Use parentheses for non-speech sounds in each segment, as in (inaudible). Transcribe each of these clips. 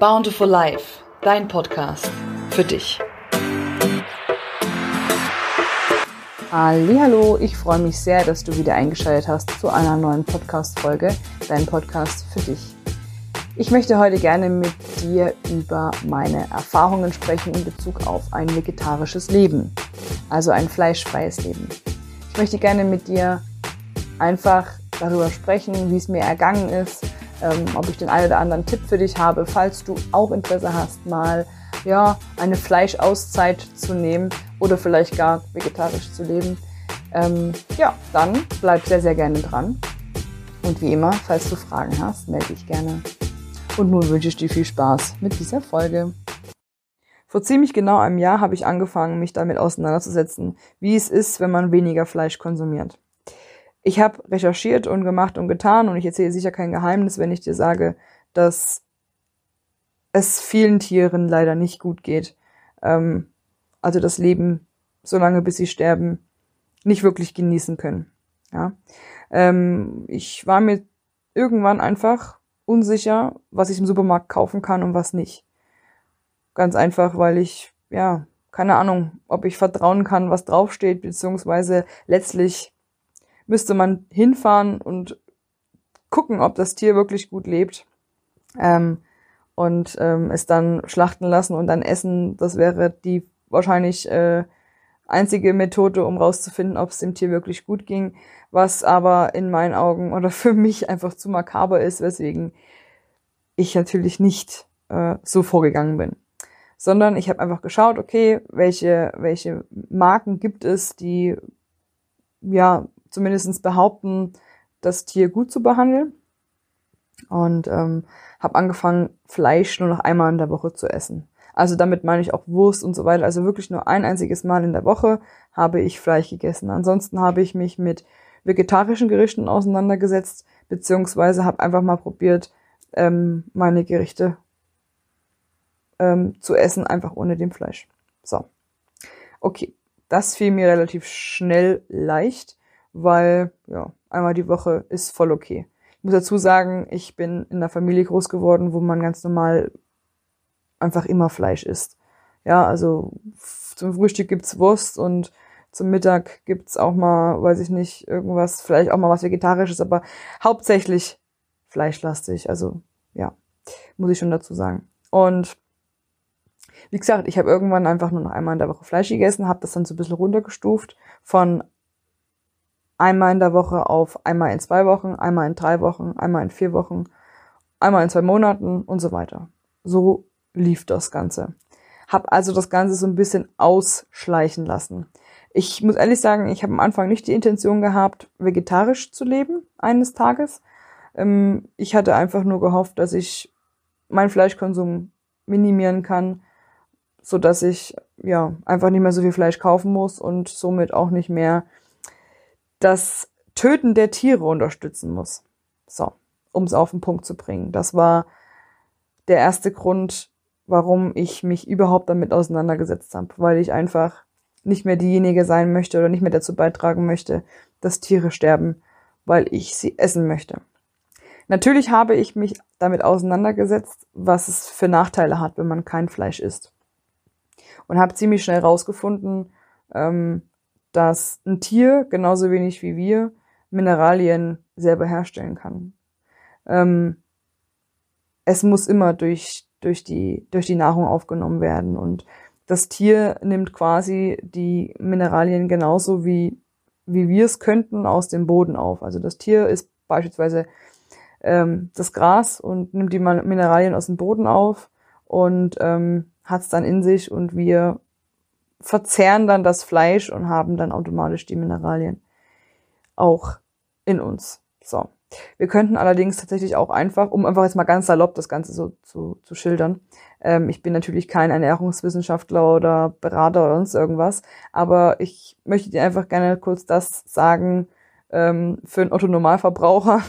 Bountiful Life, dein Podcast für dich. Hallo, ich freue mich sehr, dass du wieder eingeschaltet hast zu einer neuen Podcast-Folge, dein Podcast für dich. Ich möchte heute gerne mit dir über meine Erfahrungen sprechen in Bezug auf ein vegetarisches Leben, also ein fleischfreies Leben. Ich möchte gerne mit dir einfach darüber sprechen, wie es mir ergangen ist, ähm, ob ich den einen oder anderen Tipp für dich habe, falls du auch Interesse hast, mal ja, eine Fleischauszeit zu nehmen oder vielleicht gar vegetarisch zu leben. Ähm, ja, dann bleib sehr, sehr gerne dran. Und wie immer, falls du Fragen hast, melde dich gerne. Und nun wünsche ich dir viel Spaß mit dieser Folge. Vor ziemlich genau einem Jahr habe ich angefangen, mich damit auseinanderzusetzen, wie es ist, wenn man weniger Fleisch konsumiert. Ich habe recherchiert und gemacht und getan und ich erzähle sicher kein Geheimnis, wenn ich dir sage, dass es vielen Tieren leider nicht gut geht. Ähm, also das Leben, solange bis sie sterben, nicht wirklich genießen können. Ja? Ähm, ich war mir irgendwann einfach unsicher, was ich im Supermarkt kaufen kann und was nicht. Ganz einfach, weil ich, ja, keine Ahnung, ob ich vertrauen kann, was draufsteht, beziehungsweise letztlich müsste man hinfahren und gucken, ob das Tier wirklich gut lebt. Ähm, und ähm, es dann schlachten lassen und dann essen. Das wäre die wahrscheinlich äh, einzige Methode, um rauszufinden, ob es dem Tier wirklich gut ging. Was aber in meinen Augen (laughs) oder für mich einfach zu makaber ist, weswegen ich natürlich nicht äh, so vorgegangen bin. Sondern ich habe einfach geschaut, okay, welche, welche Marken gibt es, die ja zumindest behaupten, das Tier gut zu behandeln. Und ähm, habe angefangen, Fleisch nur noch einmal in der Woche zu essen. Also damit meine ich auch Wurst und so weiter. Also wirklich nur ein einziges Mal in der Woche habe ich Fleisch gegessen. Ansonsten habe ich mich mit vegetarischen Gerichten auseinandergesetzt, beziehungsweise habe einfach mal probiert, ähm, meine Gerichte ähm, zu essen, einfach ohne dem Fleisch. So. Okay. Das fiel mir relativ schnell leicht weil ja, einmal die Woche ist voll okay. Ich muss dazu sagen, ich bin in einer Familie groß geworden, wo man ganz normal einfach immer Fleisch isst. Ja, also zum Frühstück gibt's Wurst und zum Mittag gibt's auch mal, weiß ich nicht, irgendwas, vielleicht auch mal was Vegetarisches, aber hauptsächlich fleischlastig. Also ja, muss ich schon dazu sagen. Und wie gesagt, ich habe irgendwann einfach nur noch einmal in der Woche Fleisch gegessen, habe das dann so ein bisschen runtergestuft von einmal in der Woche auf einmal in zwei Wochen, einmal in drei Wochen, einmal in vier Wochen, einmal in zwei Monaten und so weiter. So lief das Ganze. Hab also das Ganze so ein bisschen ausschleichen lassen. Ich muss ehrlich sagen, ich habe am Anfang nicht die Intention gehabt, vegetarisch zu leben eines Tages. Ähm, ich hatte einfach nur gehofft, dass ich meinen Fleischkonsum minimieren kann, so dass ich ja einfach nicht mehr so viel Fleisch kaufen muss und somit auch nicht mehr das Töten der Tiere unterstützen muss. So, um es auf den Punkt zu bringen. Das war der erste Grund, warum ich mich überhaupt damit auseinandergesetzt habe, weil ich einfach nicht mehr diejenige sein möchte oder nicht mehr dazu beitragen möchte, dass Tiere sterben, weil ich sie essen möchte. Natürlich habe ich mich damit auseinandergesetzt, was es für Nachteile hat, wenn man kein Fleisch isst. Und habe ziemlich schnell rausgefunden, ähm, dass ein Tier genauso wenig wie wir Mineralien selber herstellen kann. Ähm, es muss immer durch, durch, die, durch die Nahrung aufgenommen werden und das Tier nimmt quasi die Mineralien genauso wie, wie wir es könnten aus dem Boden auf. Also das Tier ist beispielsweise ähm, das Gras und nimmt die Mineralien aus dem Boden auf und ähm, hat es dann in sich und wir verzehren dann das Fleisch und haben dann automatisch die Mineralien auch in uns. So. Wir könnten allerdings tatsächlich auch einfach, um einfach jetzt mal ganz salopp das Ganze so zu, zu schildern, ähm, ich bin natürlich kein Ernährungswissenschaftler oder Berater oder sonst irgendwas, aber ich möchte dir einfach gerne kurz das sagen ähm, für einen Otto-Normalverbraucher,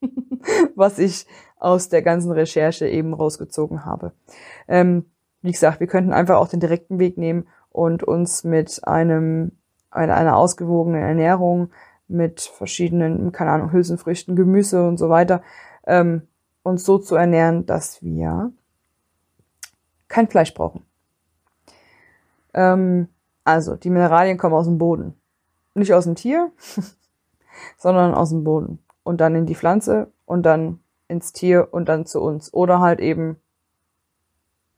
(laughs) was ich aus der ganzen Recherche eben rausgezogen habe. Ähm, wie gesagt, wir könnten einfach auch den direkten Weg nehmen und uns mit einem, einer, ausgewogenen Ernährung, mit verschiedenen, keine Ahnung, Hülsenfrüchten, Gemüse und so weiter, ähm, uns so zu ernähren, dass wir kein Fleisch brauchen. Ähm, also, die Mineralien kommen aus dem Boden. Nicht aus dem Tier, (laughs) sondern aus dem Boden. Und dann in die Pflanze und dann ins Tier und dann zu uns. Oder halt eben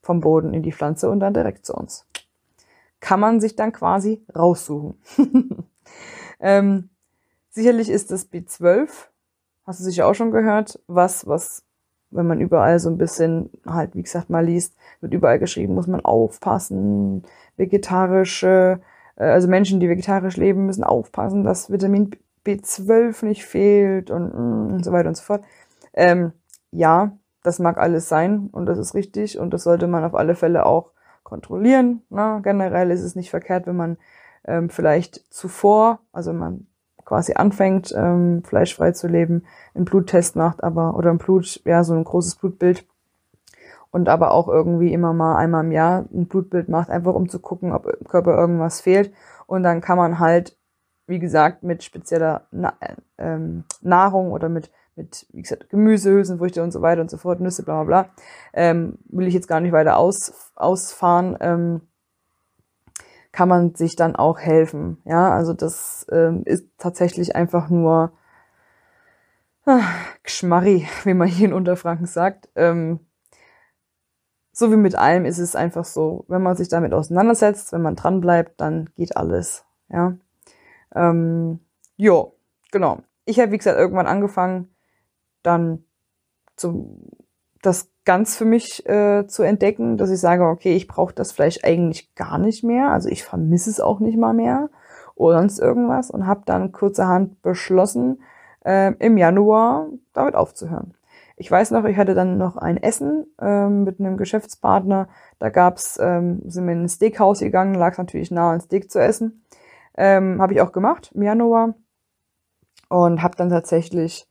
vom Boden in die Pflanze und dann direkt zu uns. Kann man sich dann quasi raussuchen. (laughs) ähm, sicherlich ist das B12, hast du sicher auch schon gehört, was, was, wenn man überall so ein bisschen halt, wie gesagt, mal liest, wird überall geschrieben, muss man aufpassen, vegetarische, äh, also Menschen, die vegetarisch leben, müssen aufpassen, dass Vitamin B12 nicht fehlt und, mm, und so weiter und so fort. Ähm, ja, das mag alles sein und das ist richtig und das sollte man auf alle Fälle auch kontrollieren. Ne? Generell ist es nicht verkehrt, wenn man ähm, vielleicht zuvor, also wenn man quasi anfängt, ähm, fleischfrei zu leben, einen Bluttest macht, aber oder ein Blut, ja, so ein großes Blutbild und aber auch irgendwie immer mal einmal im Jahr ein Blutbild macht, einfach um zu gucken, ob im Körper irgendwas fehlt. Und dann kann man halt, wie gesagt, mit spezieller Na ähm, Nahrung oder mit mit, wie gesagt, Gemüse, Hülsenfrüchte und so weiter und so fort, Nüsse, bla bla bla. Ähm, will ich jetzt gar nicht weiter aus, ausfahren. Ähm, kann man sich dann auch helfen. Ja, also das ähm, ist tatsächlich einfach nur ah, Geschmarri, (laughs) wie man hier in Unterfranken sagt. Ähm, so wie mit allem ist es einfach so, wenn man sich damit auseinandersetzt, wenn man dran bleibt, dann geht alles. Ja, ähm, jo, genau. Ich habe wie gesagt irgendwann angefangen, dann zum, das ganz für mich äh, zu entdecken, dass ich sage, okay, ich brauche das Fleisch eigentlich gar nicht mehr, also ich vermisse es auch nicht mal mehr oder sonst irgendwas und habe dann kurzerhand beschlossen, äh, im Januar damit aufzuhören. Ich weiß noch, ich hatte dann noch ein Essen ähm, mit einem Geschäftspartner. Da gab's, ähm, sind wir in ein Steakhouse gegangen, lag natürlich nah, ein Steak zu essen. Ähm, habe ich auch gemacht im Januar und habe dann tatsächlich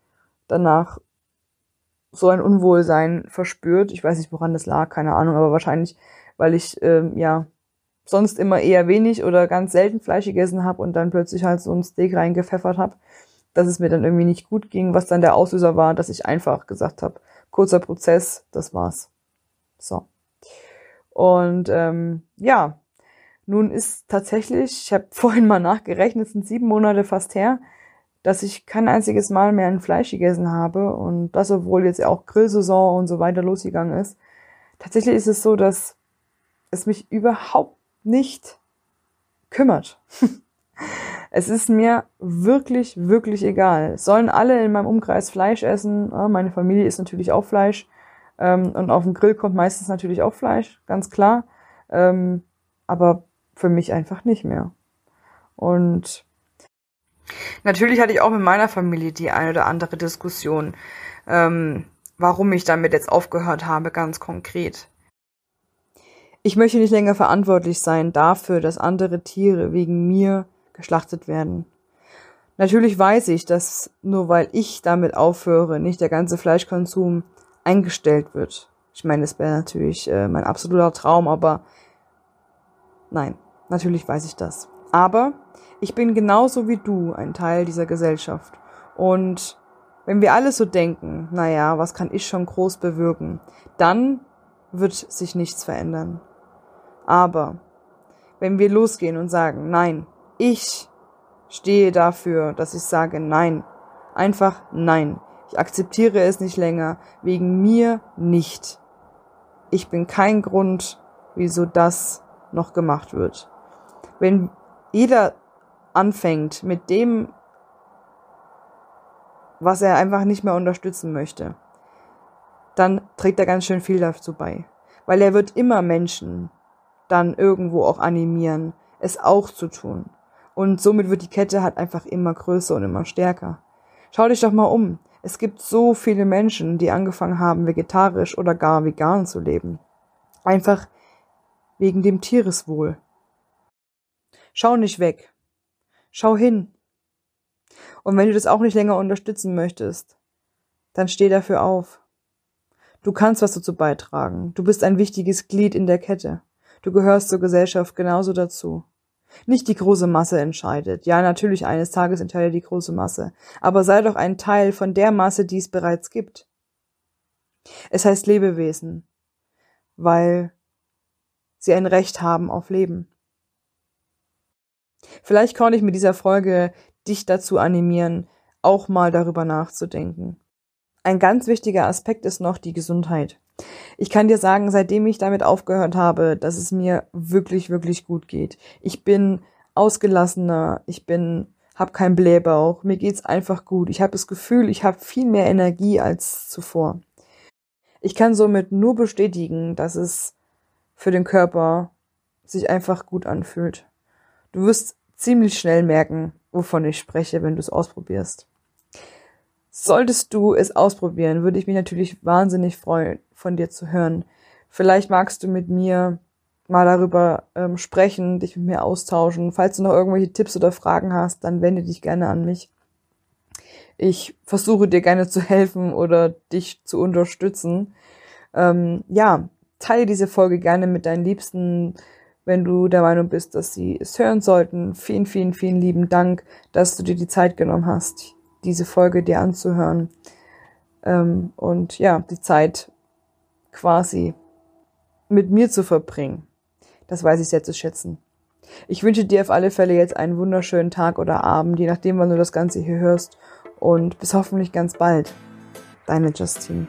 danach so ein Unwohlsein verspürt. Ich weiß nicht, woran das lag, keine Ahnung, aber wahrscheinlich, weil ich ähm, ja sonst immer eher wenig oder ganz selten Fleisch gegessen habe und dann plötzlich halt so ein Steak reingepfeffert habe, dass es mir dann irgendwie nicht gut ging, was dann der Auslöser war, dass ich einfach gesagt habe, kurzer Prozess, das war's. So. Und ähm, ja, nun ist tatsächlich, ich habe (laughs) vorhin mal nachgerechnet, sind sieben Monate fast her, dass ich kein einziges Mal mehr ein Fleisch gegessen habe und das, obwohl jetzt auch Grillsaison und so weiter losgegangen ist. Tatsächlich ist es so, dass es mich überhaupt nicht kümmert. (laughs) es ist mir wirklich, wirklich egal. sollen alle in meinem Umkreis Fleisch essen. Meine Familie isst natürlich auch Fleisch. Ähm, und auf dem Grill kommt meistens natürlich auch Fleisch, ganz klar. Ähm, aber für mich einfach nicht mehr. Und Natürlich hatte ich auch mit meiner Familie die eine oder andere Diskussion, ähm, warum ich damit jetzt aufgehört habe, ganz konkret. Ich möchte nicht länger verantwortlich sein dafür, dass andere Tiere wegen mir geschlachtet werden. Natürlich weiß ich, dass nur weil ich damit aufhöre, nicht der ganze Fleischkonsum eingestellt wird. Ich meine, das wäre natürlich äh, mein absoluter Traum, aber nein, natürlich weiß ich das. Aber ich bin genauso wie du ein Teil dieser Gesellschaft. Und wenn wir alle so denken, naja, was kann ich schon groß bewirken, dann wird sich nichts verändern. Aber wenn wir losgehen und sagen, nein, ich stehe dafür, dass ich sage nein, einfach nein, ich akzeptiere es nicht länger, wegen mir nicht. Ich bin kein Grund, wieso das noch gemacht wird. Wenn jeder anfängt mit dem, was er einfach nicht mehr unterstützen möchte, dann trägt er ganz schön viel dazu bei. Weil er wird immer Menschen dann irgendwo auch animieren, es auch zu tun. Und somit wird die Kette halt einfach immer größer und immer stärker. Schau dich doch mal um. Es gibt so viele Menschen, die angefangen haben, vegetarisch oder gar vegan zu leben. Einfach wegen dem Tiereswohl. Schau nicht weg. Schau hin. Und wenn du das auch nicht länger unterstützen möchtest, dann steh dafür auf. Du kannst was dazu beitragen. Du bist ein wichtiges Glied in der Kette. Du gehörst zur Gesellschaft genauso dazu. Nicht die große Masse entscheidet. Ja, natürlich eines Tages entscheidet die große Masse. Aber sei doch ein Teil von der Masse, die es bereits gibt. Es heißt Lebewesen, weil sie ein Recht haben auf Leben. Vielleicht konnte ich mit dieser Folge dich dazu animieren, auch mal darüber nachzudenken. Ein ganz wichtiger Aspekt ist noch die Gesundheit. Ich kann dir sagen, seitdem ich damit aufgehört habe, dass es mir wirklich, wirklich gut geht. Ich bin ausgelassener, ich bin, hab keinen Blähbauch, mir geht's einfach gut. Ich habe das Gefühl, ich habe viel mehr Energie als zuvor. Ich kann somit nur bestätigen, dass es für den Körper sich einfach gut anfühlt. Du wirst ziemlich schnell merken, wovon ich spreche, wenn du es ausprobierst. Solltest du es ausprobieren, würde ich mich natürlich wahnsinnig freuen, von dir zu hören. Vielleicht magst du mit mir mal darüber ähm, sprechen, dich mit mir austauschen. Falls du noch irgendwelche Tipps oder Fragen hast, dann wende dich gerne an mich. Ich versuche dir gerne zu helfen oder dich zu unterstützen. Ähm, ja, teile diese Folge gerne mit deinen Liebsten, wenn du der Meinung bist, dass sie es hören sollten. Vielen, vielen, vielen lieben Dank, dass du dir die Zeit genommen hast, diese Folge dir anzuhören. Ähm, und ja, die Zeit quasi mit mir zu verbringen. Das weiß ich sehr zu schätzen. Ich wünsche dir auf alle Fälle jetzt einen wunderschönen Tag oder Abend, je nachdem, wann du das Ganze hier hörst. Und bis hoffentlich ganz bald. Deine Justine.